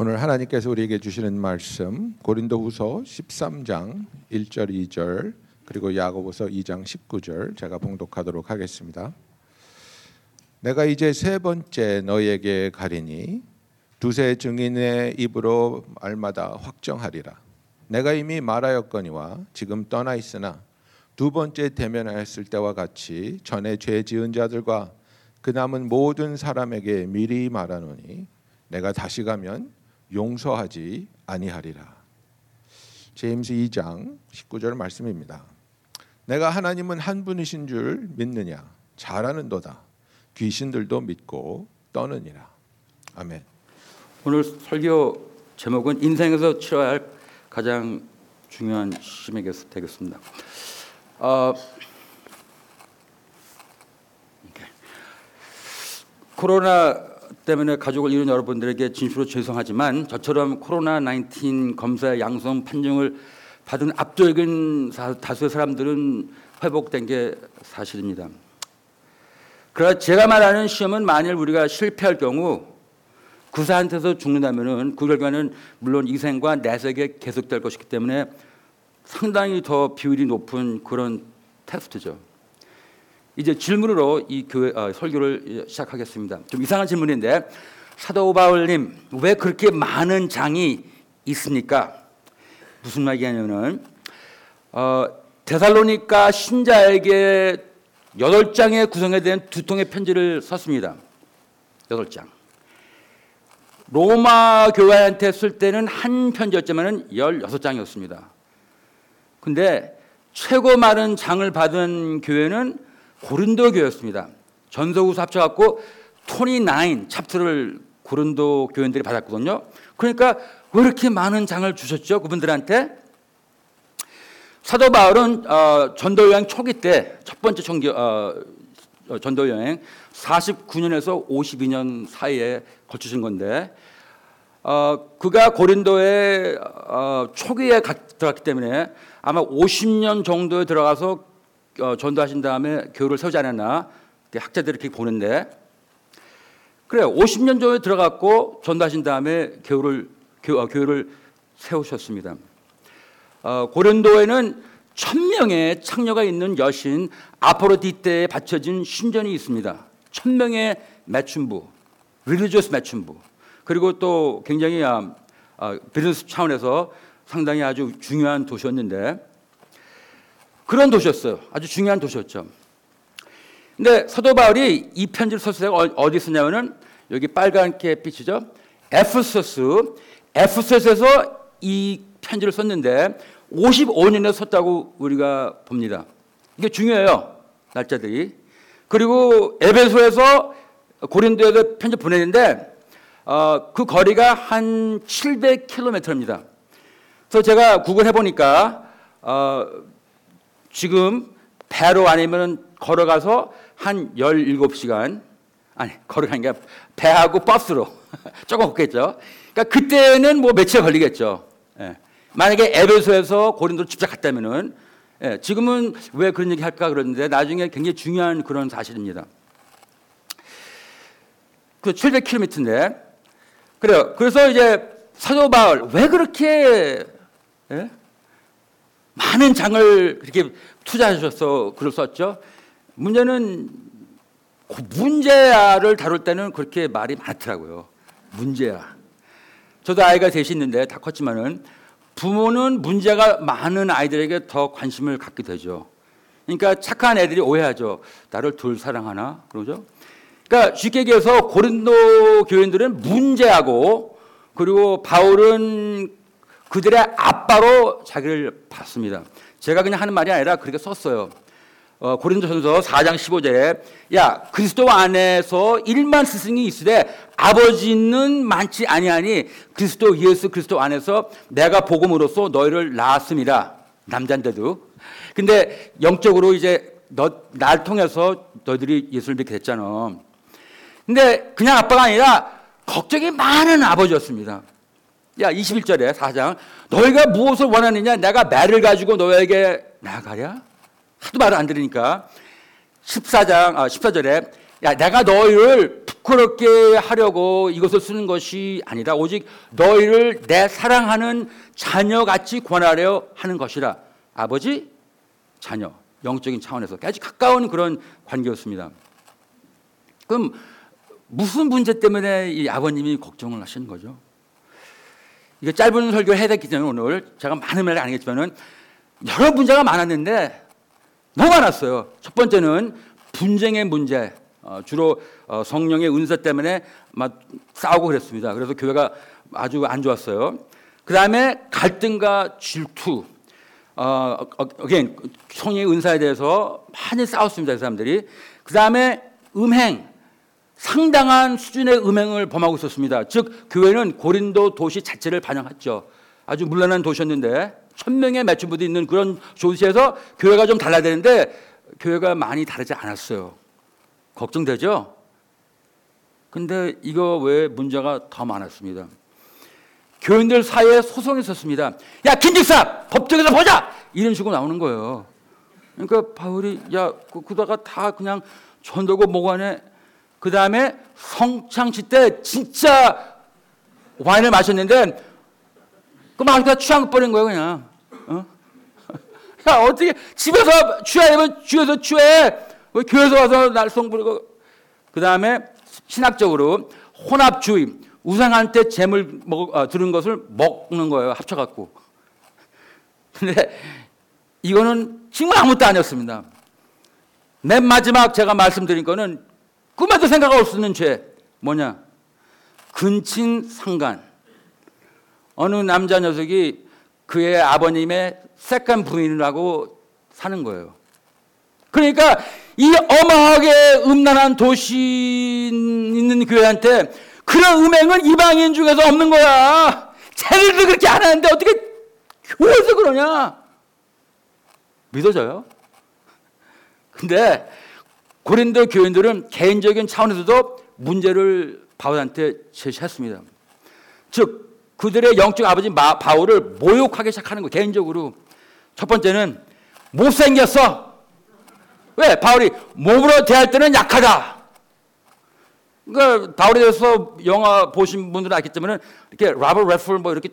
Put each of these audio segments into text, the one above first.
오늘 하나님께서 우리에게 주시는 말씀 고린도후서 13장 1절 2절 그리고 야고보서 2장 19절 제가 봉독하도록 하겠습니다. 내가 이제 세 번째 너에게 가리니 두세 증인의 입으로 말마다 확정하리라. 내가 이미 말하였거니와 지금 떠나 있으나 두 번째 대면하였을 때와 같이 전에 죄 지은 자들과 그 남은 모든 사람에게 미리 말하노니 내가 다시 가면 용서하지 아니하리라. 제임스 2장 19절 말씀입니다. 내가 하나님은 한 분이신 줄 믿느냐? 잘하는도다. 귀신들도 믿고 떠느니라. 아멘. 오늘 설교 제목은 인생에서 치러야 할 가장 중요한 시험이 되겠습니다. 어, 코로나 때문에 가족을 잃은 여러분들에게 진심으로 죄송하지만 저처럼 코로나 19 검사 양성 판정을 받은 압도적인 다수의 사람들은 회복된 게 사실입니다. 그러나 제가 말하는 시험은 만일 우리가 실패할 경우 그 상태에서 죽는다면은 그 결과는 물론 이생과 내색에 계속될 것이기 때문에 상당히 더 비율이 높은 그런 테스트죠. 이제 질문으로 이 교회 어, 설교를 시작하겠습니다. 좀 이상한 질문인데 사도 바울님 왜 그렇게 많은 장이 있습니까? 무슨 말이냐면은 어, 데살로니가 신자에게 여덟 장의 구성에 대한 두 통의 편지를 썼습니다. 여덟 장. 로마 교회한테 쓸 때는 한 편지였지만은 열여섯 장이었습니다. 근데 최고 많은 장을 받은 교회는 고린도 교회였습니다. 전서후서 합쳐갖고 29 챕터를 고린도 교인들이 받았거든요. 그러니까 왜 이렇게 많은 장을 주셨죠? 그분들한테? 사도 바울은 어, 전도 여행 초기 때 첫 번째 총기, 어, 어 전도 여행 49년에서 52년 사이에 거치신 건데 어, 그가 고린도에 어, 초기에 들어갔기 때문에 아마 50년 정도에 들어가서 어, 전도하신 다음에 교회를 세우지 않았나 학자들이 이렇게 보는데 그래요. 50년 전에 들어갔고 전도하신 다음에 교회를 교, 어, 교회를 세우셨습니다. 어, 고린도에는 천명의 창녀가 있는 여신 아포로디테에 바쳐진 신전이 있습니다. 천명의 매춘부, religious 매춘부. 그리고 또 굉장히 아, 아, 비즈니스 차원에서 상당히 아주 중요한 도시였는데 그런 도시였어요. 아주 중요한 도시였죠. 근데 사도 바울이 이 편지를 썼을 때가 어, 어디 쓰냐면은 여기 빨갛게 비치죠. Ephesus, Ephesus에서 이 편지를 썼는데 55년에 썼다고 우리가 봅니다. 이게 중요해요. 날짜들이. 그리고 에베소에서 고린도에서 편지 보내는데 어, 그 거리가 한 700km입니다. 그래서 제가 구글 해 보니까 어, 지금 배로 아니면 걸어가서 한 17시간 아니 걸어가는 게 배하고 버스로 조금 걷겠죠. 그러니까 그때는 뭐 며칠 걸리겠죠. 예. 만약에 에베소에서 고린도로 직접 갔다면은 예. 지금은 왜 그런 얘기 할까 그러는데 나중에 굉장히 중요한 그런 사실입니다. 그 700km인데 그래요. 그래서 이제 사도 바울 왜 그렇게 예? 많은 장을 그렇게 투자하셔서 글을 썼죠. 문제는 그 문제아를 다룰 때는 그렇게 말이 많더라고요. 문제아. 저도 아이가 셋이 있는데 다 컸지만은 부모는 문제가 많은 아이들에게 더 관심을 갖게 되죠. 그러니까 착한 애들이 오해하죠. 나를 둘 사랑하나? 그러죠. 그러니까 쉽게 얘기해서 고린도 교인들은 문제하고 그리고 바울은 그들의 아빠로 자기를 봤습니다. 제가 그냥 하는 말이 아니라 그렇게 썼어요. 어, 고린도전서 4장 15절에 야 그리스도 안에서 일만 스승이 있으되 아버지는 많지 아니하니 그리스도 예수 그리스도 안에서 내가 복음으로써 너희를 낳았음이라 남잔데도 근데 영적으로 이제 너 날 통해서 너희들이 예수를 믿게 됐잖아. 근데 그냥 아빠가 아니라 걱정이 많은 아버지였습니다. 야, 21절에 4장. 너희가 무엇을 원하느냐? 내가 말을 가지고 너에게 나가랴? 하도 말을 안 들으니까. 14장, 아, 14절에 야, 내가 너희를 부끄럽게 하려고 이것을 쓰는 것이 아니다. 오직 너희를 내 사랑하는 자녀같이 권하려 하는 것이라. 아버지, 자녀, 영적인 차원에서 아주 가까운 그런 관계였습니다. 그럼 무슨 문제 때문에 이 아버님이 걱정을 하시는 거죠? 이거 짧은 설교 해야 되기 때문에 오늘 제가 많은 말을 안 하겠지만은 여러 문제가 많았는데 너무 많았어요. 첫 번째는 분쟁의 문제. 어, 주로 어, 성령의 은사 때문에 막 싸우고 그랬습니다. 그래서 교회가 아주 안 좋았어요. 그 다음에 갈등과 질투. 어, again, 성령의 은사에 대해서 많이 싸웠습니다. 이 사람들이. 그 다음에 음행. 상당한 수준의 음행을 범하고 있었습니다. 즉 교회는 고린도 도시 자체를 반영했죠. 아주 물란한 도시였는데 천 명의 매춘부도 있는 그런 도시에서 교회가 좀 달라야 되는데 교회가 많이 다르지 않았어요. 걱정되죠? 근데 이거 왜 문제가 더 많았습니다. 교인들 사이에 소송이 있었습니다. 야, 김직사! 법정에서 보자! 이런 식으로 나오는 거예요. 그러니까 바울이, 야, 그, 그다가 다 그냥 전도고 뭐가네. 그 다음에 성창시 때 진짜 와인을 마셨는데 그막 다 취한 버린 거예요, 그냥. 어? 야, 어떻게 집에서 취하면 집에서 취해. 왜 교회에서 와서 날송 부리고. 그 다음에 신학적으로 혼합주의, 우상한테 재물 먹, 어, 들은 것을 먹는 거예요, 합쳐갖고. 근데 이거는 정말 아무것도 아니었습니다. 맨 마지막 제가 말씀드린 거는 꿈에도 생각할 수 없는 죄. 뭐냐? 근친 상간. 어느 남자 녀석이 그의 아버님의 색간 부인이라고 사는 거예요. 그러니까 이 어마하게 음란한 도시 있는 교회한테 그런 음행은 이방인 중에서 없는 거야. 쟤들도 그렇게 안 하는데 어떻게 교회에서 그러냐? 믿어져요? 근데 고린도 교인들은 개인적인 차원에서도 문제를 바울한테 제시했습니다. 즉 그들의 영적 아버지 바울을 모욕하기 시작하는 거 개인적으로 첫 번째는 못생겼어. 왜? 바울이 몸으로 대할 때는 약하다. 그러니까 바울에 대해서 영화 보신 분들은 알겠지만 이렇게 라버 레플 뭐 이렇게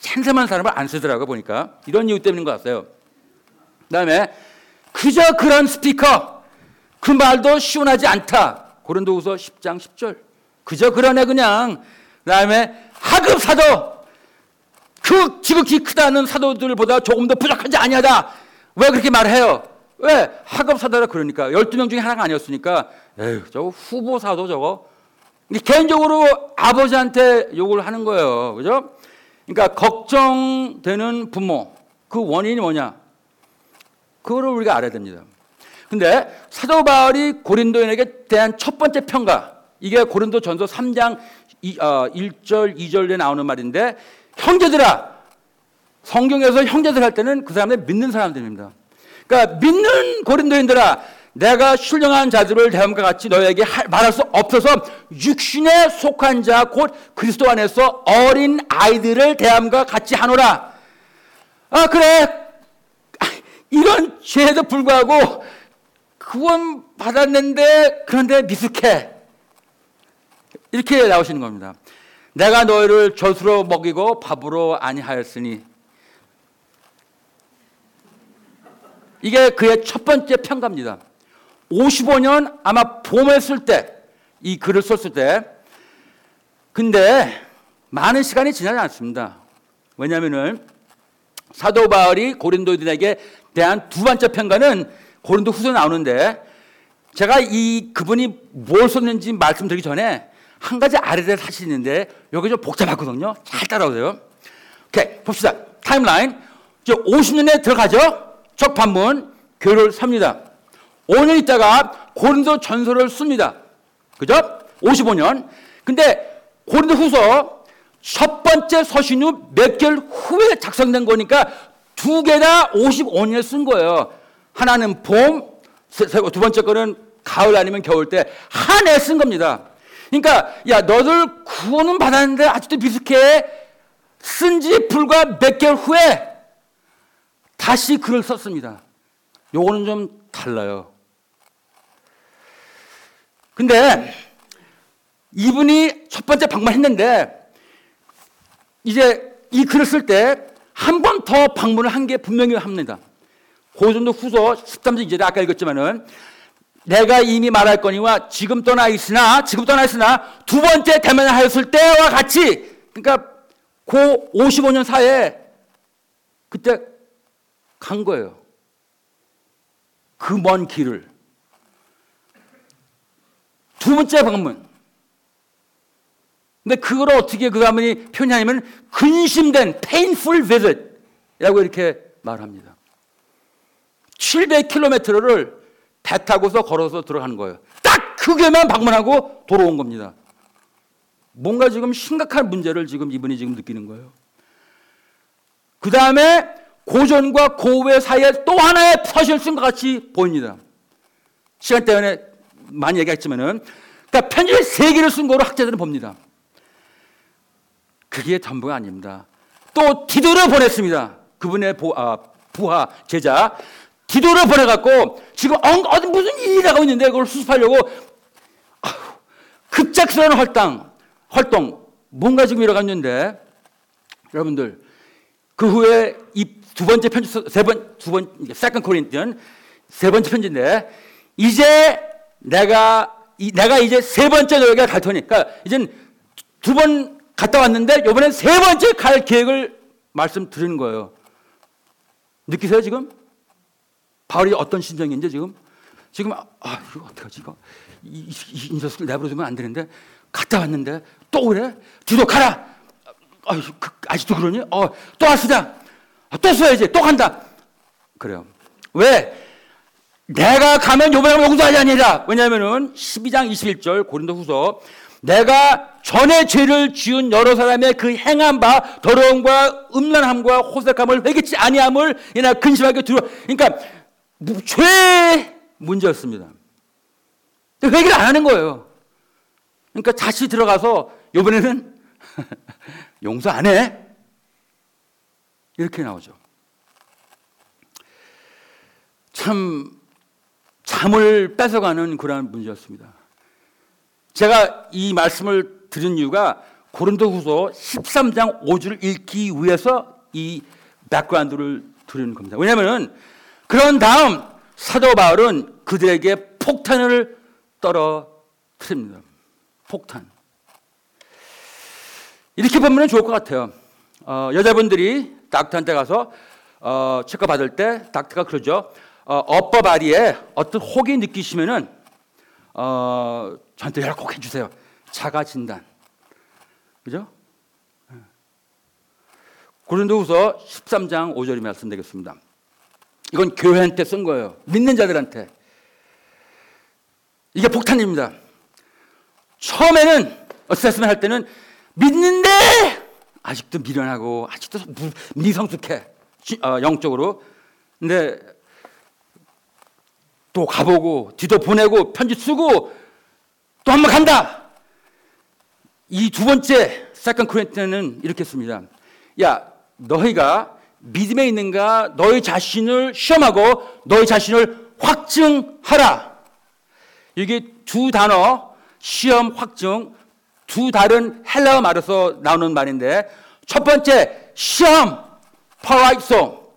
찬세한 사람을 안 쓰더라고 보니까 이런 이유 때문인 것 같아요. 그다음에 그저 그런 스피커 그 말도 시원하지 않다. 고린도후서 10장 10절. 그저 그러네 그냥. 그다음에 하급 사도 그 지극히 크다는 사도들보다 조금 더 부족한지 아니하다. 왜 그렇게 말해요? 왜? 하급 사도라 그러니까 12명 중에 하나가 아니었으니까 에휴, 저거 후보 사도 저거 개인적으로 아버지한테 욕을 하는 거예요. 그죠? 그러니까 걱정되는 부모 그 원인이 뭐냐? 그거를 우리가 알아야 됩니다. 근데 사도 바울이 고린도인에게 대한 첫 번째 평가 이게 고린도 전서 3장 1절, 어, 2절에 나오는 말인데 형제들아 성경에서 형제들 할 때는 그 사람들 믿는 사람들입니다. 그러니까 믿는 고린도인들아 내가 신령한 자들을 대함과 같이 너에게 말할 수 없어서 육신에 속한 자 곧 그리스도 안에서 어린 아이들을 대함과 같이 하노라. 아 그래 이런 죄에도 불구하고 구원 받았는데 그런데 미숙해. 이렇게 나오시는 겁니다. 내가 너희를 젖으로 먹이고 밥으로 아니하였으니 이게 그의 첫 번째 평가입니다. 55년 아마 봄에 쓸 때, 이 글을 썼을 때, 근데 많은 시간이 지나지 않습니다. 왜냐하면 사도 바울이 고린도인에게 대한 두 번째 평가는 고린도 후서 나오는데 제가 이 그분이 뭘 썼는지 말씀드리기 전에 한 가지 아래될 사실이 있는데 여기 좀 복잡하거든요. 잘 따라오세요. 오케이 봅시다. 타임라인. 이제 50년에 들어가죠. 첫 판문 교를 삽니다. 5년 있다가 고린도 전서를 씁니다. 그죠? 55년. 근데 고린도 후서 첫 번째 서신 후 몇 개월 후에 작성된 거니까 두 개나 55년에 쓴 거예요. 하나는 봄, 두 번째 거는 가을 아니면 겨울 때 한 해 쓴 겁니다. 그러니까 야 너들 구원은 받았는데 아직도 비슷해. 쓴 지 불과 몇 개월 후에 다시 글을 썼습니다. 요거는 좀 달라요. 근데 이분이 첫 번째 방문 했는데 이제 이 글을 쓸 때 한 번 더 방문을 한 게 분명히 합니다. 고전도 후서 13장 이제 아까 읽었지만은 내가 이미 말할 거니와 지금 떠나 있으나 지금 떠나 있으나 두 번째 대면을 하였을 때와 같이 그러니까 고 55년 사이에 그때 간 거예요. 그 먼 길을 두 번째 방문. 근데 그걸 어떻게 그 가문이 표현하냐면 근심된 painful visit이라고 이렇게 말합니다. 700km를 배 타고서 걸어서 들어가는 거예요. 딱 그게만 방문하고 돌아온 겁니다. 뭔가 지금 심각한 문제를 지금 이분이 지금 느끼는 거예요. 그 다음에 고전과 고외 사이에 또 하나의 퍼즐 쓴것 같이 보입니다. 시간 때문에 많이 얘기했지만은, 그러니까 편지 세 개를 쓴 거로 학자들은 봅니다. 그게 전부가 아닙니다. 또 디도를 보냈습니다. 그분의 보, 아, 부하 제자 디도를 보내갖고 지금 엉, 어디 무슨 일이 나고 있는데 그걸 수습하려고 아휴, 급작스러운 활동, 활동 뭔가 지금 일어났는데 여러분들 그 후에 이 두 번째 편지 세번두번 Second Corinthians 세 번째 편지인데 이제 내가 이, 내가 이제 세 번째 너에게 갈 테니까 이젠 두 번 갔다 왔는데 이번엔 세 번째 갈 계획을 말씀드리는 거예요. 느끼세요 지금? 바울이 어떤 심정인지 지금 지금 아 이거 어떡하지 이거? 이, 이, 이 녀석을 내버려두면 안 되는데 갔다 왔는데 또 그래? 뒤도 가라! 아, 그, 아직도 그러니? 어또 왔으다 아, 또 써야지 또 간다! 그래요. 왜? 내가 가면 요번에 용서하지 아니라 왜냐하면은 12장 21절 고린도 후서 내가 전에 죄를 지은 여러 사람의 그 행한 바 더러움과 음란함과 호색함을 회개치 아니함을 이나 근심하게 두려 그러니까 죄 문제였습니다. 회개를 안 하는 거예요. 그러니까 다시 들어가서 이번에는 용서 안 해. 이렇게 나오죠. 참 잠을 뺏어가는 그러한 문제였습니다. 제가 이 말씀을 드린 이유가 고린도후서 13장 5절을 읽기 위해서 이 백그라운드를 드리는 겁니다. 왜냐하면 그런 다음 사도 바울은 그들에게 폭탄을 떨어뜨립니다. 폭탄. 이렇게 보면 좋을 것 같아요. 어, 여자분들이 닥터한테 가서 어, 체크 받을 때 닥터가 그러죠. 어, 바디에 어떤 혹이 느끼시면은 어, 저한테 연락 꼭 해주세요. 자가 진단. 그죠? 고린도후서 13장 5절이 말씀되겠습니다. 이건 교회한테 쓴 거예요. 믿는 자들한테. 이게 폭탄입니다. 처음에는 어세스ment 할 때는 믿는데 아직도 미련하고 아직도 미성숙해 어, 영적으로. 근데 또 가보고 디도 보내고 편지 쓰고 또 한 번 간다. 이 두 번째 Second Corinthians는 이렇게 씁니다. 야 너희가 믿음에 있는가 너희 자신을 시험하고 너희 자신을 확증하라. 이게 두 단어 시험 확증 두 다른 헬라어 말에서 나오는 말인데 첫 번째 시험 파라이소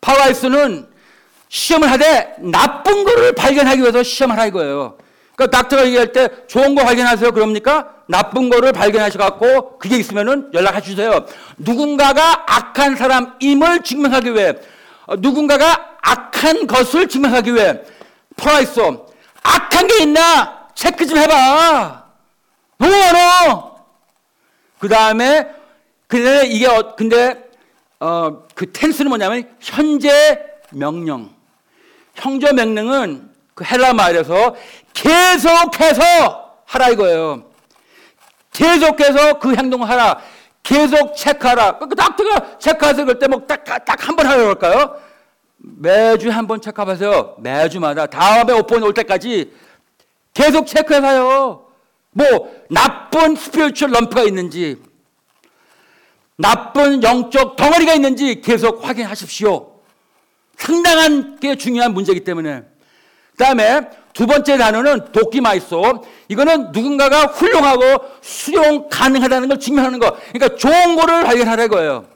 파라이소는 시험을 하되 나쁜 거를 발견하기 위해서 시험을 하는 거예요. 그러니까 닥터가 얘기할 때 좋은 거 발견하세요. 그럽니까? 나쁜 거를 발견하셔갖고 그게 있으면은 연락해 주세요. 누군가가 악한 사람임을 증명하기 위해 어, 누군가가 악한 것을 증명하기 위해 프라이소 악한 게 있나 체크 좀 해봐. 너무 많아. 그 다음에 근데 이게 어, 근데 어, 그 텐스는 뭐냐면 현재 명령. 형제 명령은 그 헬라 말에서 계속해서 하라 이거예요. 계속해서 그 행동을 하라. 계속 체크하라. 그 닥터가 체크하세요. 그럴 때뭐딱딱 한 번 하라고 할까요? 매주 한 번 체크하세요. 매주마다 다음에 office 올 때까지 계속 체크해서요. 뭐 나쁜 spiritual lump가 있는지 나쁜 영적 덩어리가 있는지 계속 확인하십시오. 상당한 게 중요한 문제이기 때문에. 그 다음에 두 번째 단어는 dokimazo. 이거는 누군가가 훌륭하고 수용 가능하다는 걸 증명하는 거. 그러니까 좋은 거를 발견하라 거예요.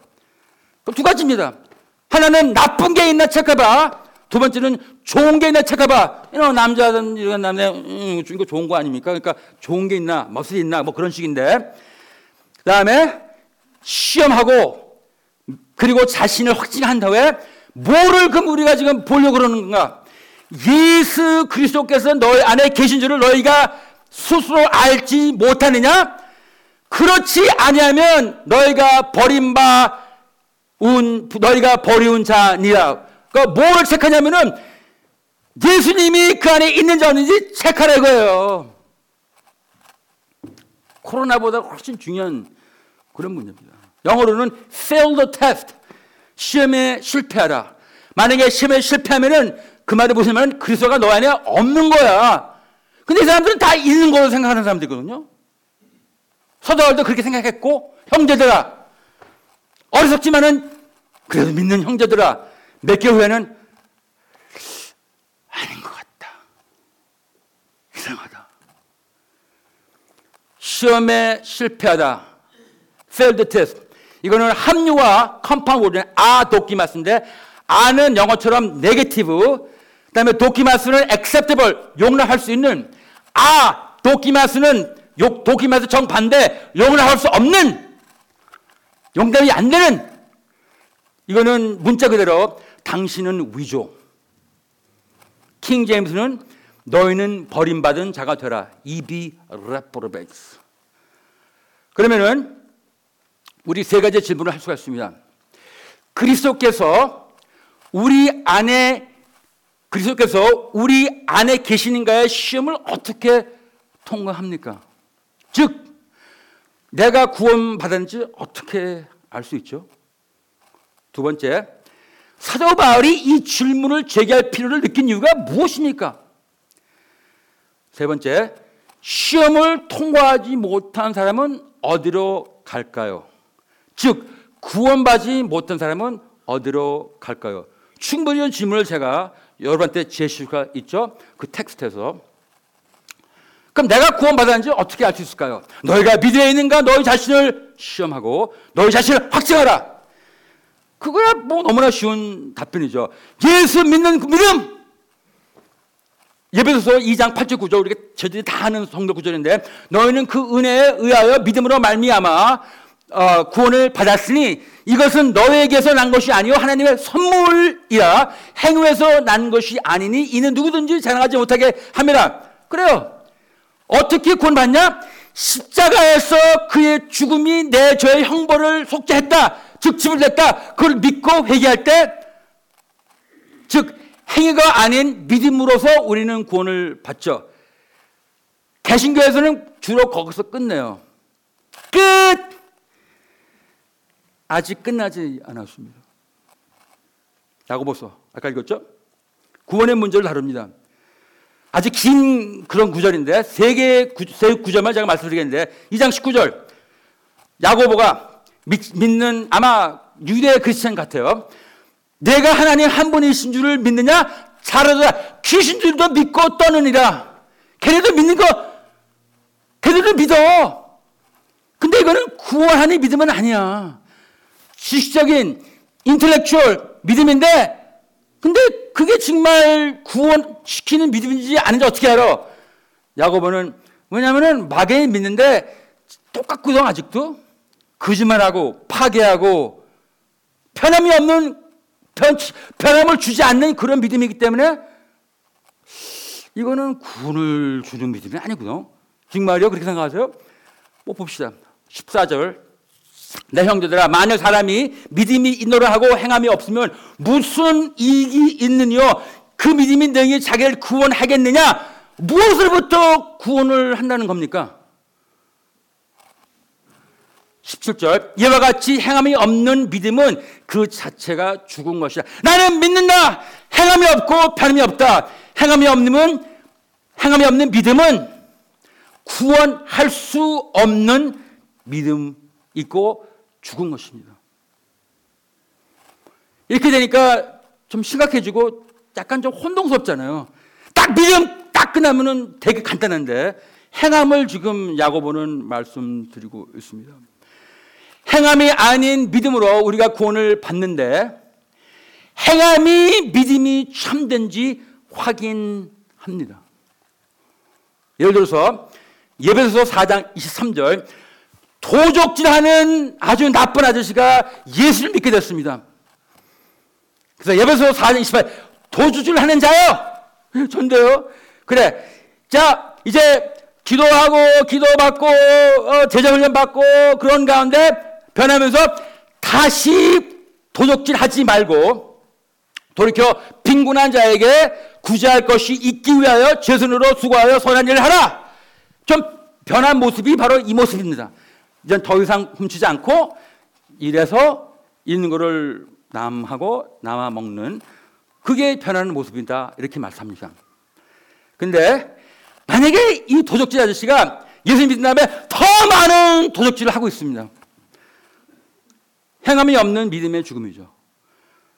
그럼 두 가지입니다. 하나는 나쁜 게 있나 체크해봐. 두 번째는 좋은 게 있나 체크해봐. 이런 남자든 이런 남자, 음, 이거 좋은 거 아닙니까? 그러니까 좋은 게 있나, 멋이 있나, 뭐 그런 식인데. 그 다음에 시험하고 그리고 자신을 확증한 다음에 뭐를 그럼 우리가 지금 보려고 그러는 건가? 예수 그리스도께서 너희 안에 계신 줄을 너희가 스스로 알지 못하느냐? 그렇지 아니하면 너희가 버림바 운 너희가 버리운 자니라. 그러니까 뭐를 체크하냐면은 예수님이 그 안에 있는지 없는지 체크하라 이거예요. 코로나보다 훨씬 중요한 그런 문제입니다. 영어로는 fail the test. 시험에 실패하라. 만약에 시험에 실패하면은 그 말을 보시면 그리스도가 너 안에 없는 거야. 근데 이 사람들은 다 있는 걸로 생각하는 사람들이거든요. 사도 바울도 그렇게 생각했고 형제들아 어리석지만은 그래도 믿는 형제들아 몇 개월 후에는 아닌 것 같다. 이상하다. 시험에 실패하다. failed test. 이거는 합류어 compound adokimos인데 아는 영어처럼 negative 그 다음에 dokimos는 acceptable 용납할 수 있는. adokimos는 욕 dokimos 정반대 용납할 수 없는. 용납이 안 되는. 이거는 문자 그대로 당신은 위조. 킹 제임스는 너희는 버림받은 자가 되라. Ye be reprobates 그러면은 우리 세 가지 질문을 할 수가 있습니다. 그리스도께서 우리 안에 그리스도께서 우리 안에 계시는가의 시험을 어떻게 통과합니까? 즉 내가 구원받았는지 어떻게 알 수 있죠? 두 번째, 사도 바울이 이 질문을 제기할 필요를 느낀 이유가 무엇입니까? 세 번째, 시험을 통과하지 못한 사람은 어디로 갈까요? 즉 구원받지 못한 사람은 어디로 갈까요? 충분히 질문을 제가 여러분한테 제시할 수가 있죠. 그 텍스트에서. 그럼 내가 구원받았는지 어떻게 알 수 있을까요? 너희가 믿음에 있는가 너희 자신을 시험하고 너희 자신을 확증하라. 그거야 뭐 너무나 쉬운 답변이죠. 예수 믿는 그 믿음. 예배소서 2장 8절 9절 우리가 저들이 다 아는 성도 구절인데 너희는 그 은혜에 의하여 믿음으로 말미암아 어, 구원을 받았으니 이것은 너에게서 난 것이 아니요 하나님의 선물이라 행위에서 난 것이 아니니 이는 누구든지 자랑하지 못하게 합니다. 그래요. 어떻게 구원받냐? 십자가에서 그의 죽음이 내 죄의 형벌을 속죄 했다. 즉 짐을 냈다. 그걸 믿고 회개할 때, 즉 행위가 아닌 믿음으로서 우리는 구원을 받죠. 개신교에서는 주로 거기서 끝내요. 끝. 아직 끝나지 않았습니다. 야고보서 아까 읽었죠? 구원의 문제를 다룹니다. 아주 긴 그런 구절인데 세 개의 구, 세 구절만 제가 말씀드리겠는데 2장 19절 야고보가 믿, 믿는 아마 유대 크리스천 같아요. 내가 하나님 한 분이신 줄을 믿느냐? 잘하다 귀신들도 믿고 떠느니라. 걔네도 믿는 거 걔네도 믿어. 근데 이거는 구원하는 믿음은 아니야. 지식적인 인텔렉츄얼 믿음인데 근데 그게 정말 구원시키는 믿음인지 아닌지 어떻게 알아? 야고보는 왜냐면은 마귀 믿는데 똑같거든 아직도 거짓말하고 파괴하고 편함이 없는 편, 편함을 주지 않는 그런 믿음이기 때문에 이거는 구원을 주는 믿음이 아니거든. 정말요? 그렇게 생각하세요? 뭐 봅시다. 14절 내 형제들아 만약 사람이 믿음이 있노라 하고 행함이 없으면 무슨 이익이 있느뇨 그 믿음이 너희 자기를 구원하겠느냐? 무엇으로부터 구원을 한다는 겁니까? 17절 이와 같이 행함이 없는 믿음은 그 자체가 죽은 것이다. 나는 믿는다. 행함이 없고 편함이 없다. 행함이 없는 행함이 없는 믿음은 구원할 수 없는 믿음 있고 죽은 것입니다. 이렇게 되니까 좀 심각해지고 약간 좀 혼동스럽잖아요. 딱 믿음, 딱딱 끝나면은 되게 간단한데 행함을 지금 야고보는 말씀드리고 있습니다. 행함이 아닌 믿음으로 우리가 구원을 받는데 행함이 믿음이 참된지 확인합니다. 예를 들어서 예배소서 4장 23절 도적질하는 아주 나쁜 아저씨가 예수를 믿게 됐습니다. 그래서 예배소 4장 28절 도주질하는 자요. 예, 전데요. 그래. 자 이제 기도하고 기도받고 어, 제자훈련 받고 그런 가운데 변하면서 다시 도적질하지 말고 돌이켜 빈곤한 자에게 구제할 것이 있기 위하여 최선으로 수고하여 선한 일을 하라. 좀 변한 모습이 바로 이 모습입니다. 이제 더 이상 훔치지 않고 이래서 있는 거를 남하고 남아 먹는 그게 변하는 모습이다 이렇게 말씀합니다. 근데 만약에 이 도적질 아저씨가 예수 믿은 다음에 더 많은 도적질을 하고 있습니다. 행함이 없는 믿음의 죽음이죠.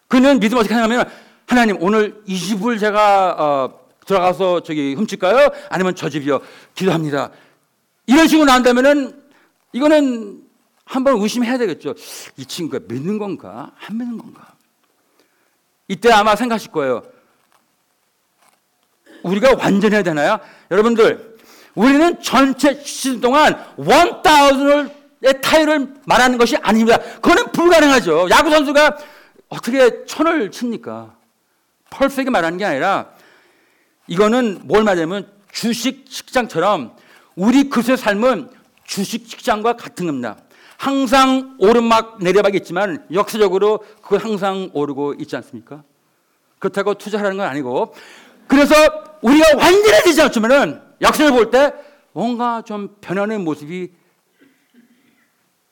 그는 믿음 어떻게 하냐면 하나님 오늘 이 집을 제가 어, 들어가서 저기 훔칠까요? 아니면 저 집이요? 기도합니다. 이런 식으로 나온다면은 이거는 한번 의심해야 되겠죠. 이 친구가 믿는 건가? 안 믿는 건가? 이때 아마 생각하실 거예요. 우리가 완전해야 되나요? 여러분들, 우리는 전체 시즌 동안 1000의 타율을 말하는 것이 아닙니다. 그거는 불가능하죠. 야구 선수가 어떻게 천을 칩니까? 펄펙이 말하는 게 아니라 이거는 뭘 말하냐면 주식 시장처럼 우리 그리스도의 삶은 주식 시장과 같은 겁니다. 항상 오르막 내려박이 있지만 역사적으로 그건 항상 오르고 있지 않습니까? 그렇다고 투자하는 건 아니고 그래서 우리가 완전해지지 않으면은 역사를 볼 때 뭔가 좀 변하는 모습이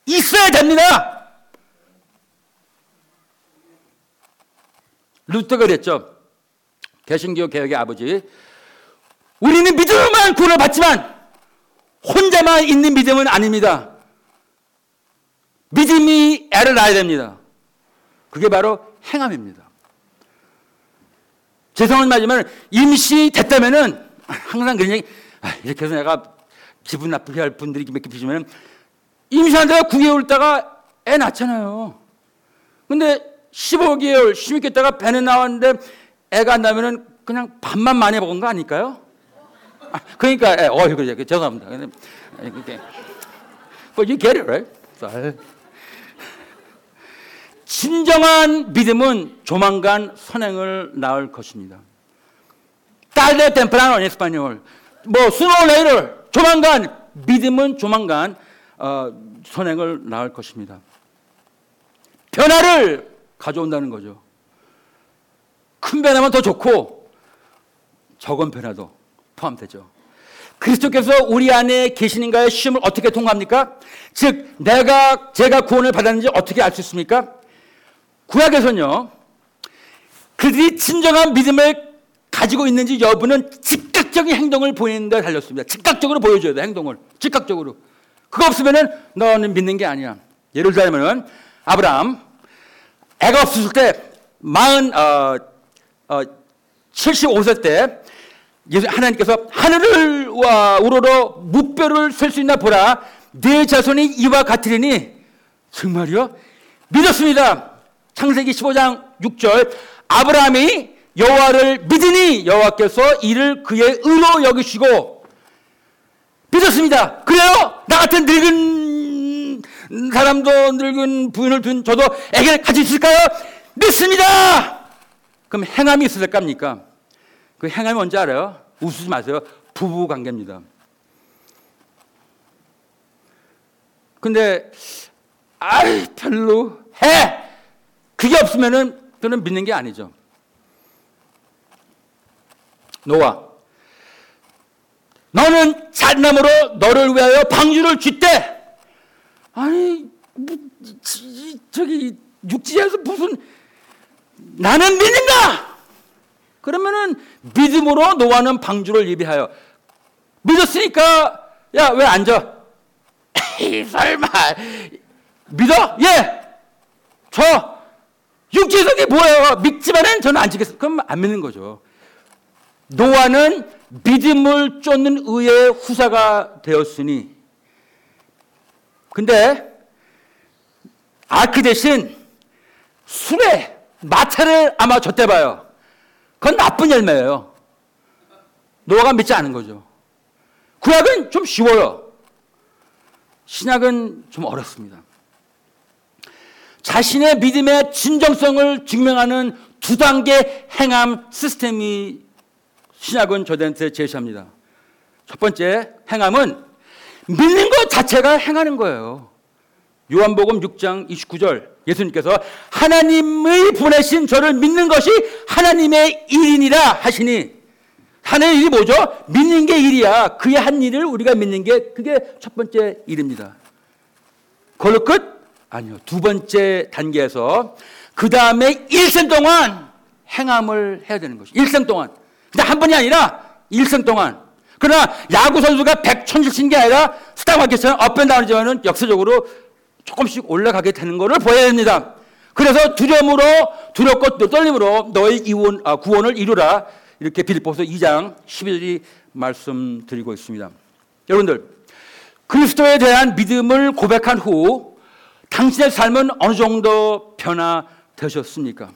있어야 됩니다. 루터가 그랬죠. 개신교 개혁의 아버지. 우리는 믿음만 구원을 받지만 혼자만 있는 믿음은 아닙니다. 믿음이 애를 낳아야 됩니다. 그게 바로 행함입니다. 죄송한 말이지만 임시 됐다면은 항상 그런 얘기 아, 이렇게 해서 내가 기분 나쁘게 할 분들이 몇개 피시면 임시한다가 9개월 있다가 애 낳잖아요. 근데 15개월, 16개월 있다가 배는 나왔는데 애가 안 나면은 그냥 밥만 많이 먹은 거 아닐까요? 아, 그러니까 애, 어, 그래, 죄송합니다. 근데 이렇게 But you get it, right? 진정한 믿음은 조만간 선행을 낳을 것입니다. tarde temprano en español. 뭐 sooner or later 조만간 믿음은 조만간 어, 선행을 낳을 것입니다. 변화를 가져온다는 거죠. 큰 변화면 더 좋고 적은 변화도 포함되죠. 그리스도께서 우리 안에 계시는가의 시험을 어떻게 통과합니까? 즉 내가 제가 구원을 받았는지 어떻게 알 수 있습니까? 구약에서는요. 그들이 진정한 믿음을 가지고 있는지 여부는 즉각적인 행동을 보이는 데 달렸습니다. 즉각적으로 보여줘야 돼, 행동을. 즉각적으로. 그거 없으면은 너는 믿는 게 아니야. 예를 들자면은 아브라함 애가 없었을 때 마흔 어, 어, 75세 때 예수 하나님께서 하늘을 와 우러러 무뼈를 셀수 있나 보라 내 자손이 이와 같으리니 정말요 믿었습니다. 창세기 15장 6절 아브라함이 여호와를 믿으니 여호와께서 이를 그의 의로 여기시고 믿었습니다. 그래요? 나 같은 늙은 사람도 늙은 부인을 둔 저도 애기를 가질 수 있을까요? 믿습니다. 그럼 행함이 될 겁니까? 그 행함이 뭔지 알아요? 웃으지 마세요. 부부 관계입니다. 근데 아이 별로 해. 그게 없으면은 저는 믿는 게 아니죠. 노아. 너는 잣나무로 너를 위하여 방주를 쥐대. 아니, 뭐, 저기 육지에서 무슨 나는 믿는다. 그러면은 믿음으로 노아는 방주를 예비하여 믿었으니까 야 왜 앉아? 에이 설마 믿어? 예. 저게 뭐예요? 믿지만은 저는 안 지겠어. 그럼 안 믿는 거죠. 노아는 믿음을 쫓는 의의 후사가 되었으니 근데 아크 대신 술에 마차를 아마 줬대 봐요. 그건 나쁜 열매예요. 노아가 믿지 않은 거죠. 구약은 좀 쉬워요. 신약은 좀 어렵습니다. 자신의 믿음의 진정성을 증명하는 두 단계 행함 시스템이 신약은 저들한테 제시합니다. 첫 번째 행함은 믿는 것 자체가 행하는 거예요. 요한복음 6장 29절 예수님께서 하나님의 보내신 저를 믿는 것이 하나님의 일이니라 하시니 하나님의 일이 뭐죠? 믿는 게 일이야. 그의 한 일을 우리가 믿는 게 그게 첫 번째 일입니다. 그걸로 끝? 아니요. 두 번째 단계에서 그 다음에 일생 동안 행함을 해야 되는 것이 일생 동안. 근데 한 번이 아니라 일생 동안. 그러나 야구 선수가 백천실 친게 아니라 스타 마켓처럼 업앤다운이지만은 역사적으로 조금씩 올라가게 되는 것을 보여야 됩니다. 그래서 두려움으로 두렵고 또 떨림으로 너의 이원, 아, 구원을 이루라 이렇게 빌립보서 2장 11절이 말씀드리고 있습니다. 여러분들 그리스도에 대한 믿음을 고백한 후 당신의 삶은 어느 정도 변화되셨습니까?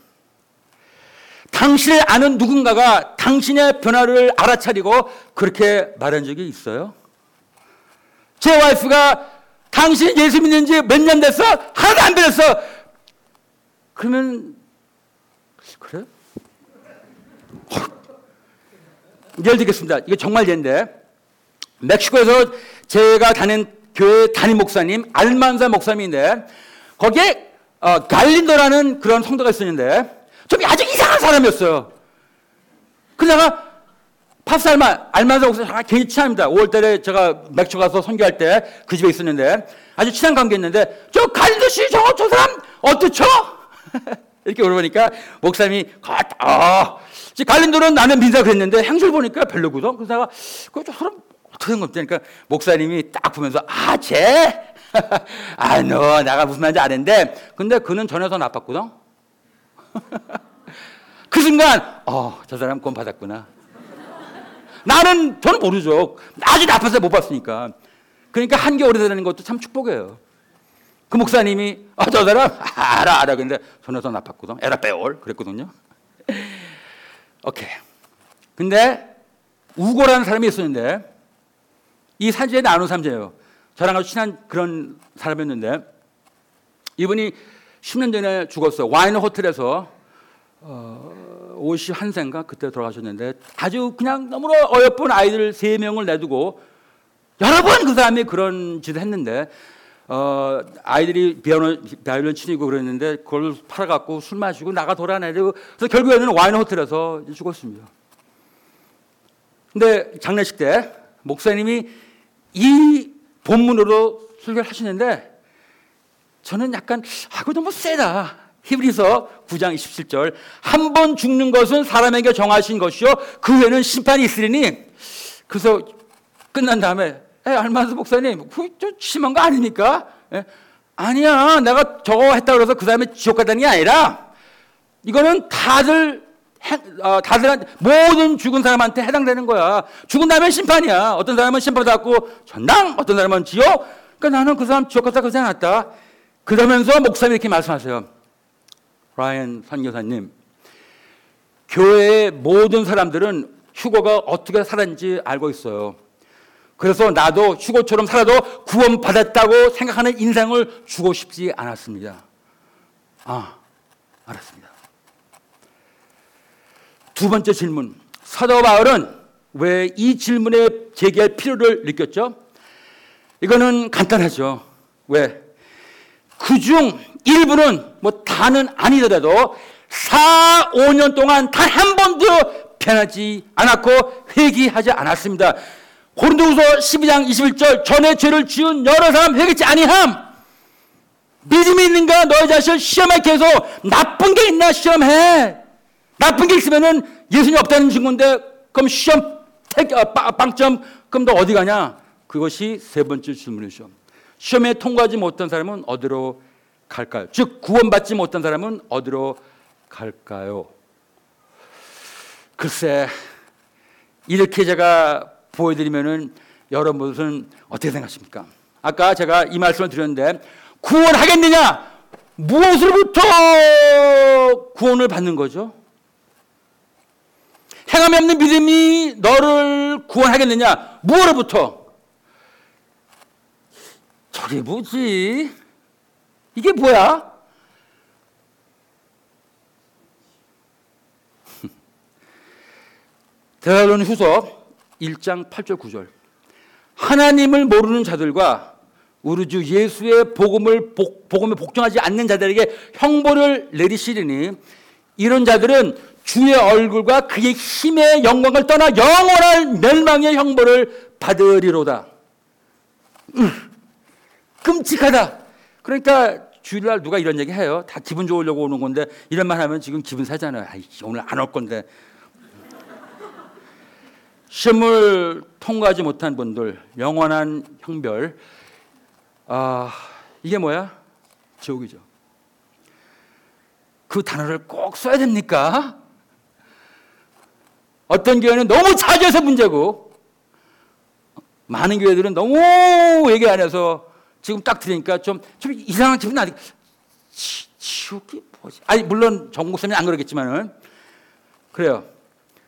당신을 아는 누군가가 당신의 변화를 알아차리고 그렇게 말한 적이 있어요? 제 와이프가 당신 예수 믿는 지 몇 년 됐어? 하나도 안 변했어. 그러면 그래? 예를 들겠습니다. 이게 정말 예인데 멕시코에서 제가 다닌 교회 담임 목사님 알만사 목사님인데 거기에 어, 갈린도라는 그런 성도가 있었는데 좀 아주 이상한 사람이었어요. 그러다가 알만 알만사 목사님 아, 굉장히 친합니다. 5월달에 제가 멕시코 가서 선교할 때 그 집에 있었는데 아주 친한 관계였는데 저 갈린도 씨 저거 저 사람 어떻죠? 이렇게 물어보니까 목사님이 아, 갈린도는 나는 민사 그랬는데 행실 보니까 별로거든. 그래서 내가 그저 사람 어떻게 된 겁니까? 그러니까 목사님이 딱 보면서 아, 쟤? 아, 너 내가 무슨 말인지 아는데 근데 그는 전혀 더 나빴거든. 그 순간 어, 저 사람 구원 받았구나. 나는 저는 모르죠. 아주 나빠서 못 봤으니까. 그러니까 한게 오래되는 것도 참 축복이에요. 그 목사님이 아, 저 사람 알아 알아 근데 더 나빴거든. 에라 빼올 그랬거든요. 오케이. 근데 우고라는 사람이 있었는데 이 사제에 나눈 삼제예요. 저랑 아주 친한 그런 사람이었는데 이분이 10년 전에 죽었어요. 와인 호텔에서 어, 51세인가 그때 돌아가셨는데 아주 그냥 너무나 어여쁜 아이들 3명을 내두고 여러 번 그 사람이 그런 짓을 했는데 어, 아이들이 비아노, 바이올린 치고 그랬는데 그걸 팔아갖고 술 마시고 나가 돌아내고 그래서 결국에는 와인 호텔에서 죽었습니다. 근데 장례식 때 목사님이 이 본문으로 설교를 하시는데 저는 약간 아, 그거 너무 세다. 히브리서 9장 27절 한 번 죽는 것은 사람에게 정하신 것이요 그 후에는 심판이 있으리니 그래서 끝난 다음에 에, 알만스 목사님 그좀 심한 거 아닙니까? 에? 아니야 내가 저거 했다 그래서 그 다음에 지옥 가다는 게 아니라 이거는 다들 어, 다들 모든 죽은 사람한테 해당되는 거야. 죽은 다음에 심판이야. 어떤 사람은 심판받았고 전당, 어떤 사람은 지옥. 그러니까 나는 그 사람 지옥 갔다 그러지 않았다. 그러면서 목사님이 이렇게 말씀하세요. 라이언 선교사님, 교회의 모든 사람들은 휴고가 어떻게 살았는지 알고 있어요. 그래서 나도 휴고처럼 살아도 구원받았다고 생각하는 인생을 주고 싶지 않았습니다. 아, 알았습니다. 두 번째 질문. 사도 바울은 왜 이 질문에 제기할 필요를 느꼈죠? 이거는 간단하죠. 왜? 그 중 일부는 뭐 다는 아니더라도 4, 5년 동안 단 한 번도 변하지 않았고 회개하지 않았습니다. 고린도후서 12장 21절 전에 죄를 지은 여러 사람 회개치 아니함. 믿음이 있는가 너희 자신을 시험할 계속 나쁜 게 있나 시험해. 나쁜 게 있으면은 예수님 없다는 증거인데 그럼 시험 택, 어, 빵점 그럼 너 어디 가냐? 그것이 세 번째 질문이죠. 시험에 통과하지 못한 사람은 어디로 갈까요? 즉 구원받지 못한 사람은 어디로 갈까요? 글쎄 이렇게 제가 보여드리면은 여러분은 어떻게 생각하십니까? 아까 제가 이 말씀을 드렸는데 구원하겠느냐? 무엇으로부터 구원을 받는 거죠? 행함이 없는 믿음이 너를 구원하겠느냐? 무엇으로부터? 저게 뭐지? 이게 뭐야? 대사론 후서 1장 8절 9절 하나님을 모르는 자들과 우리 주 예수의 복음을 복, 복음에 복종하지 않는 자들에게 형벌을 내리시리니 이런 자들은 주의 얼굴과 그의 힘의 영광을 떠나 영원한 멸망의 형벌을 받으리로다. 으, 끔찍하다. 그러니까 주일날 누가 이런 얘기 해요. 다 기분 좋으려고 오는 건데 이런 말 하면 지금 기분 사잖아요. 아이, 오늘 안 올 건데 시험을 통과하지 못한 분들 영원한 형별 아 이게 뭐야 지옥이죠. 그 단어를 꼭 써야 됩니까? 어떤 교회는 너무 자주 해서 문제고 많은 교회들은 너무 얘기 안 해서 지금 딱 들으니까 좀, 좀 이상한 기분. 지, 지옥이 뭐지? 아니 물론 정국쌤이 안 그러겠지만은 그래요.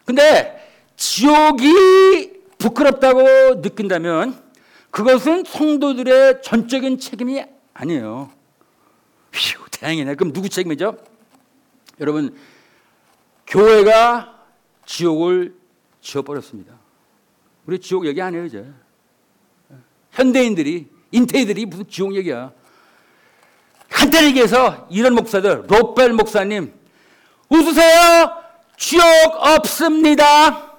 근데 지옥이 부끄럽다고 느낀다면 그것은 성도들의 전적인 책임이 아니에요. 휴, 다행이네. 그럼 누구 책임이죠? 여러분, 교회가 지옥을 지어버렸습니다. 우리 지옥 얘기 안 해요, 이제. 현대인들이, 인테이들이 무슨 지옥 얘기야. 간단히 얘기해서 이런 목사들, 로벨 목사님, 웃으세요! 지옥 없습니다!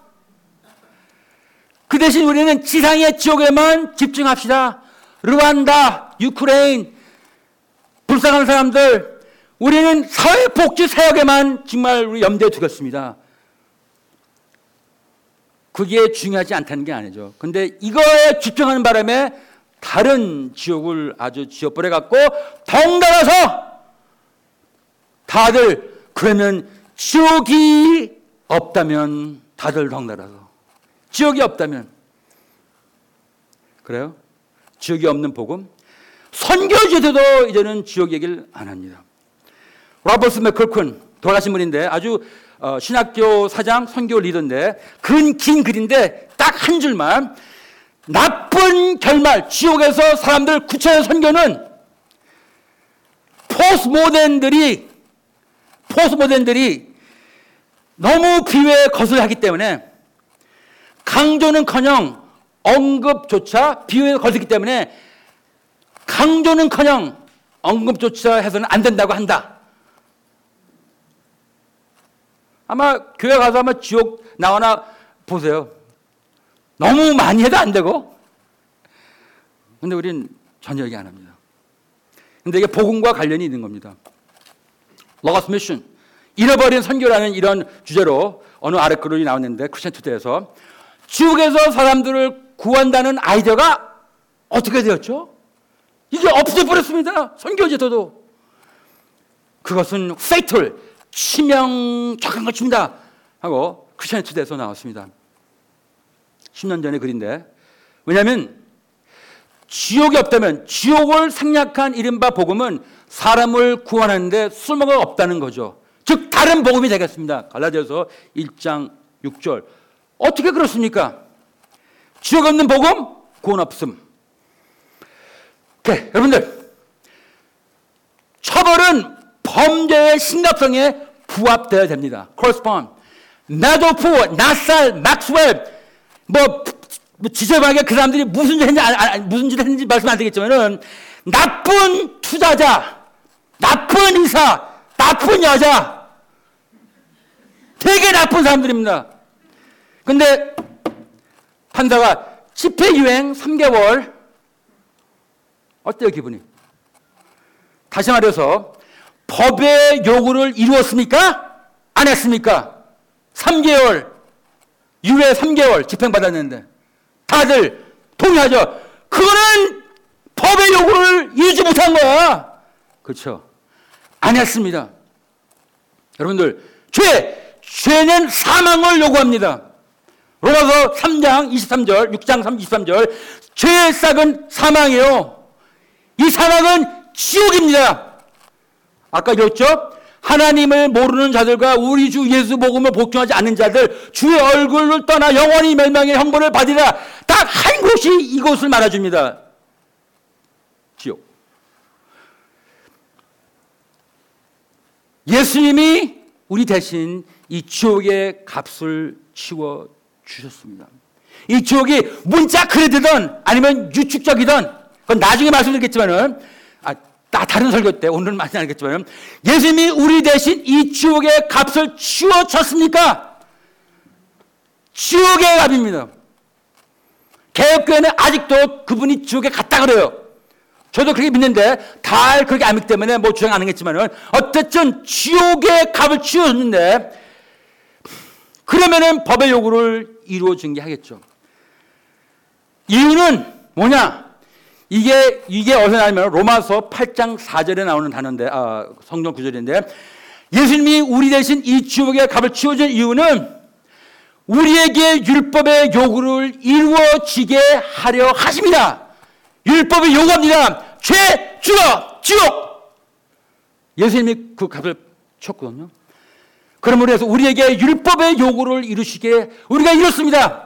그 대신 우리는 지상의 지옥에만 집중합시다. 르완다, 유크레인, 불쌍한 사람들, 우리는 사회복지 사역에만 정말 우리 염두에 두겠습니다. 그게 중요하지 않다는 게 아니죠. 근데 이거에 집중하는 바람에 다른 지옥을 아주 지어버려 갖고 덩달아서 다들 그러면 지옥이 없다면 다들 덩달아서 지옥이 없다면 그래요? 지옥이 없는 복음 선교지에서도 이제는 지옥 얘기를 안 합니다. 로버스 맥컬큰 돌아가신 분인데 아주 어, 신학교 사장 선교 리더인데 근 긴 글인데 딱 한 줄만 나쁜 결말 지옥에서 사람들 구체적 선교는 포스모던들이 포스모던들이 너무 비유에 거슬하기 때문에 강조는 커녕 언급조차 비유에 거슬기 때문에 강조는 커녕 언급조차 해서는 안 된다고 한다. 아마 교회 가서 아마 지옥 나오나 보세요. 너무 많이 해도 안 되고. 근데 우린 전혀 얘기 안 합니다. 근데 이게 복음과 관련이 있는 겁니다. Lost Mission. 잃어버린 선교라는 이런 주제로 어느 article이 나왔는데 크리스천 투데이에서 지옥에서 사람들을 구한다는 아이디어가 어떻게 되었죠? 이게 없어져 버렸습니다. 선교 제도도. 그것은 fatal, 치명적인 것입니다. 하고 크리스천 투데이에서 나왔습니다. 10년 전의 글인데 왜냐하면 지옥이 없다면 지옥을 생략한 이른바 복음은 사람을 구원하는데 쓸모가 없다는 거죠. 즉 다른 복음이 되겠습니다. 갈라디아서 1장 6절. 어떻게 그렇습니까? 지옥 없는 복음 구원 없음. 오케이, 여러분들 처벌은 범죄의 심각성에 부합되어야 됩니다. correspond. 나도프, 나살, 막스웰 뭐, 뭐 지저분하게 그 사람들이 무슨 짓 했는지, 아, 아, 무슨 짓 했는지 말씀 안 되겠지만은 나쁜 투자자, 나쁜 의사, 나쁜 여자, 되게 나쁜 사람들입니다. 근데 판사가 집회 유행 3개월 어때요 기분이? 다시 말해서 법의 요구를 이루었습니까? 안 했습니까? 3개월 유예 3개월 집행받았는데 다들 동의하죠. 그거는 법의 요구를 이루지 못한 거야. 그렇죠. 안 했습니다. 여러분들 죄 죄는 사망을 요구합니다. 로마서 3장 23절, 6장 3, 23절. 죄의 싹은 사망이에요. 이 사망은 지옥입니다. 아까 읽었죠? 하나님을 모르는 자들과 우리 주 예수 복음을 복종하지 않는 자들 주의 얼굴을 떠나 영원히 멸망의 형벌을 받으리라. 딱 한 곳이 이곳을 말해줍니다. 지옥. 예수님이 우리 대신 이 지옥의 값을 치워 주셨습니다. 이 지옥이 문자 크레드든 아니면 유축적이든 그건 나중에 말씀드리겠지만은 아, 다 다른 설교 때 오늘은 많이 알겠지만 예수님이 우리 대신 이 지옥의 값을 치워 쳤습니까? 지옥의 값입니다. 개혁교회는 아직도 그분이 지옥에 갔다 그래요. 저도 그렇게 믿는데 다 그렇게 안 믿기 때문에 뭐 주장 안 하겠지만은 어쨌든 지옥의 값을 치웠는데 그러면은 법의 요구를 이루어 증개하겠죠. 이유는 뭐냐? 이게 이게 어디서 나오면 로마서 8장 4절에 나오는 단어인데 아, 성경 구절인데 예수님이 우리 대신 이 지옥의 값을 치워준 이유는 우리에게 율법의 요구를 이루어지게 하려 하십니다. 율법이 요구합니다. 죄 죽어 지옥. 예수님이 그 값을 쳤거든요. 그러므로 해서 우리에게 율법의 요구를 이루시게 우리가 이뤘습니다.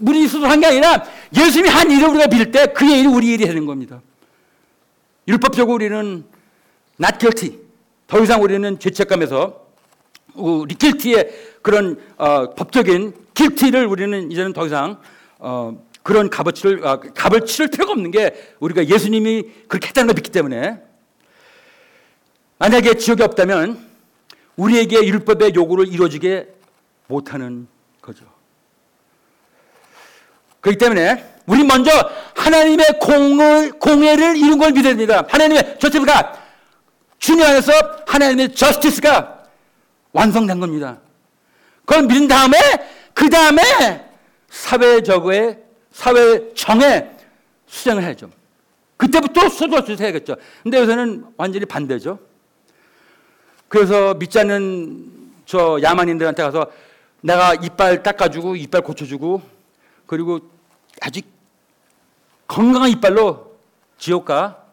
우리 스스로 한 게 아니라 예수님이 한 일을 우리가 빌 때 그의 일이 우리 일이 되는 겁니다. 율법적으로 우리는 not guilty. 더 이상 우리는 죄책감에서 guilty의 그런 어, 법적인 guilty를 우리는 이제는 더 이상 어, 그런 값어치를 어, 값을 치를 필요가 없는 게 우리가 예수님이 그렇게 했다는 걸 믿기 때문에 만약에 지옥이 없다면 우리에게 율법의 요구를 이루어지게 못하는 거죠. 그렇기 때문에 우리 먼저 하나님의 공을, 공예를 이룬 걸 믿어야 됩니다. 하나님의 저스티스가 주님 안에서 하나님의 저스티스가 완성된 겁니다. 그걸 믿은 다음에 그 다음에 사회적의 사회 정에 수정을 해야죠. 그때부터 소도를 해야겠죠. 근데 요새는 완전히 반대죠. 그래서 믿지 않는 저 야만인들한테 가서 내가 이빨 닦아주고 이빨 고쳐주고 그리고 아직 건강한 이빨로 지옥 가.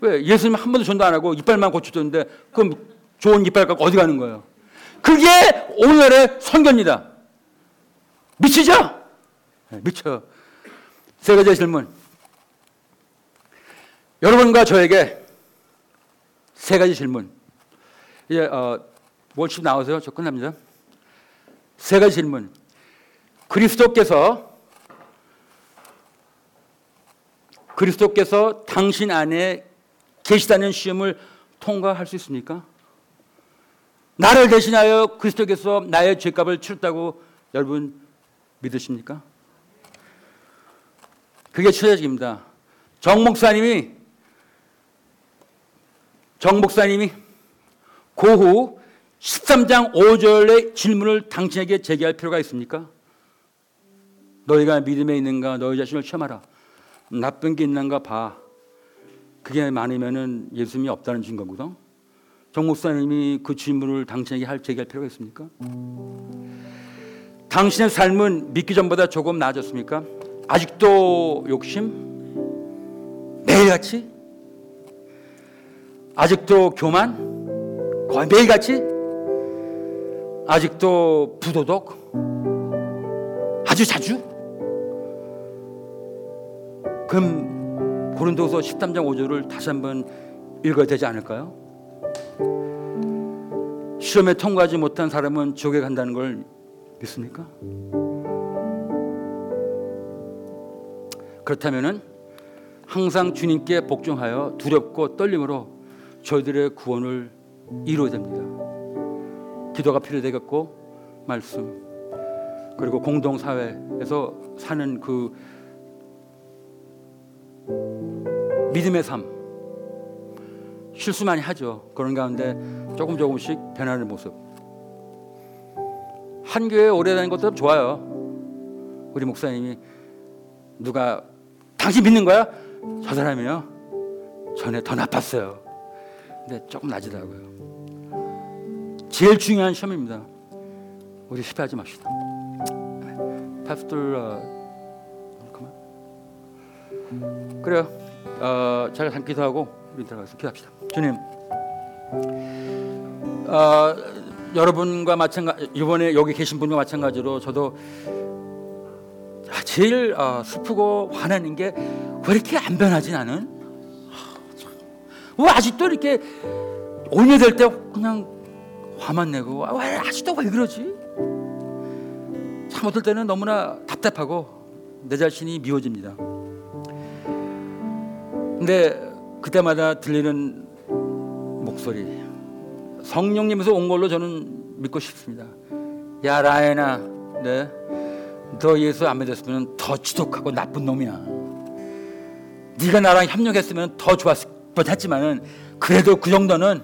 왜? 예수님 한 번도 전도 안 하고 이빨만 고쳐줬는데 그럼 좋은 이빨 갖고 어디 가는 거예요? 그게 오늘의 선교입니다. 미치죠? 네, 미쳐. 세 가지 질문. 여러분과 저에게 세 가지 질문. 이제 어, 월십 나오세요. 저 끝납니다. 세 가지 질문. 그리스도께서 그리스도께서 당신 안에 계시다는 시험을 통과할 수 있습니까? 나를 대신하여 그리스도께서 나의 죄값을 치렀다고 여러분 믿으십니까? 그게 처자직입니다. 정 목사님이 정 목사님이 고후 13장 5절의 질문을 당신에게 제기할 필요가 있습니까? 너희가 믿음에 있는가 너희 자신을 체험하라. 나쁜 게 있는가 봐. 그게 많으면은 예수님이 없다는 증거거든. 정 목사님이 그 질문을 당신에게 할 제기할 필요가 있습니까? 당신의 삶은 믿기 전보다 조금 나아졌습니까? 아직도 욕심? 매일같이? 아직도 교만? 거의 매일같이? 아직도 부도덕? 아주 자주? 그럼 고린도서 13장 5절을 다시 한번 읽어야 되지 않을까요? 시험에 통과하지 못한 사람은 지옥에 간다는 걸 믿습니까? 그렇다면은 항상 주님께 복종하여 두렵고 떨림으로 저희들의 구원을 이루어야 됩니다. 기도가 필요되겠고 말씀 그리고 공동 사회에서 사는 그 믿음의 삶 실수 많이 하죠. 그런 가운데 조금 조금씩 변하는 모습. 한 교회 오래 다닌 것도 좋아요. 우리 목사님이 누가 당신 믿는 거야? 저 사람이요. 전에 더 나빴어요. 근데 조금 나지더라고요. 제일 중요한 시험입니다. 우리 실패하지 맙시다. on. 그래요. 어, 제가 잠 기도하고 우리 들어가서 기도합시다. 주님, 어, 여러분과 마찬가지 이번에 여기 계신 분과 마찬가지로 저도 제일 어, 슬프고 화나는 게 왜 이렇게 안 변하지 나는? 왜 아직도 이렇게 온유될 때 그냥 화만 내고 아, 왜 아직도 왜 그러지? 참 어떨 때는 너무나 답답하고 내 자신이 미워집니다. 근데 그때마다 들리는 목소리 성령님에서 온 걸로 저는 믿고 싶습니다. 야 라연아, 네, 너 예수 안 믿었으면 더 지독하고 나쁜 놈이야. 네가 나랑 협력했으면 더 좋았을 뻔했지만은 그래도 그 정도는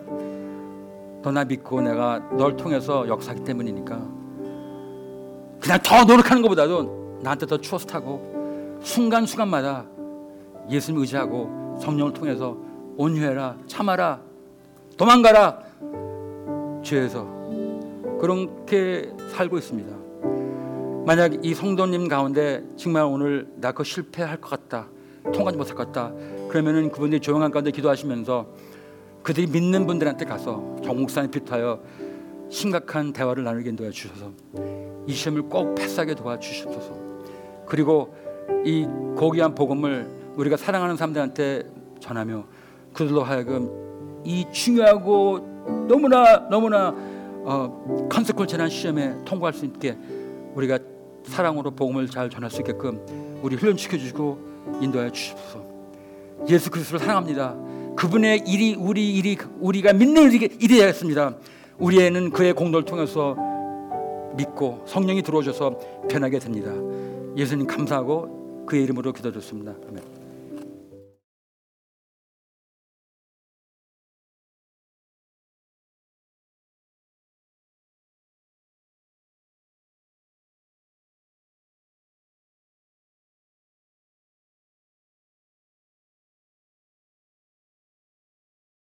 너 나 믿고 내가 널 통해서 역사하기 때문이니까 그냥 더 노력하는 것보다도 나한테 더 추어스타고 순간순간마다 예수님 의지하고 성령을 통해서 온유해라 참아라 도망가라 죄에서 그렇게 살고 있습니다. 만약 이 성도님 가운데 정말 오늘 나 그거 실패할 것 같다 통과하지 못할 것 같다 그러면은 그분들이 조용한 가운데 기도하시면서 그들이 믿는 분들한테 가서 정목사님 비롯하여 심각한 대화를 나누게 인도해 주셔서 이 시험을 꼭 패스하게 도와주시옵소서 그리고 이 고귀한 복음을 우리가 사랑하는 사람들한테 전하며 그들로 하여금 이 중요하고 너무나 너무나 어, 컨세퀄처한 시험에 통과할 수 있게 우리가 사랑으로 복음을 잘 전할 수 있게끔 우리 훈련시켜 주시고 인도하여 주십시오. 예수 그리스도를 사랑합니다. 그분의 일이 우리 일이 우리가 믿는 일이 일이 되겠습니다. 우리에는 그의 공로를 통해서 믿고 성령이 들어오셔서 변하게 됩니다. 예수님 감사하고 그의 이름으로 기도드렸습니다. 아멘.